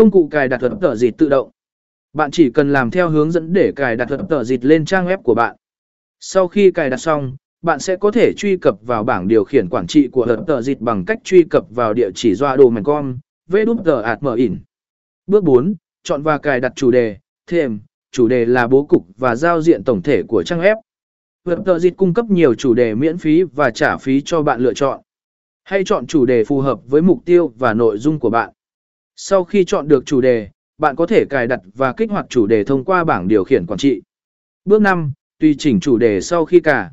Công cụ cài đặt thuật tờ dịch tự động. Bạn chỉ cần làm theo hướng dẫn để cài đặt thuật tờ dịch lên trang web của bạn. Sau khi cài đặt xong, bạn sẽ có thể truy cập vào bảng điều khiển quản trị của thuật tờ dịch bằng cách truy cập vào địa chỉ doa đồ mảnh com, vđatmin. Bước 4. Chọn và cài đặt chủ đề, thêm, chủ đề là bố cục và giao diện tổng thể của trang web. WebToZit cung cấp nhiều chủ đề miễn phí và trả phí cho bạn lựa chọn. Hãy chọn chủ đề phù hợp với mục tiêu và nội dung của bạn. Sau khi chọn được chủ đề, bạn có thể cài đặt và kích hoạt chủ đề thông qua bảng điều khiển quản trị. Bước 5. Tùy chỉnh chủ đề sau khi cả.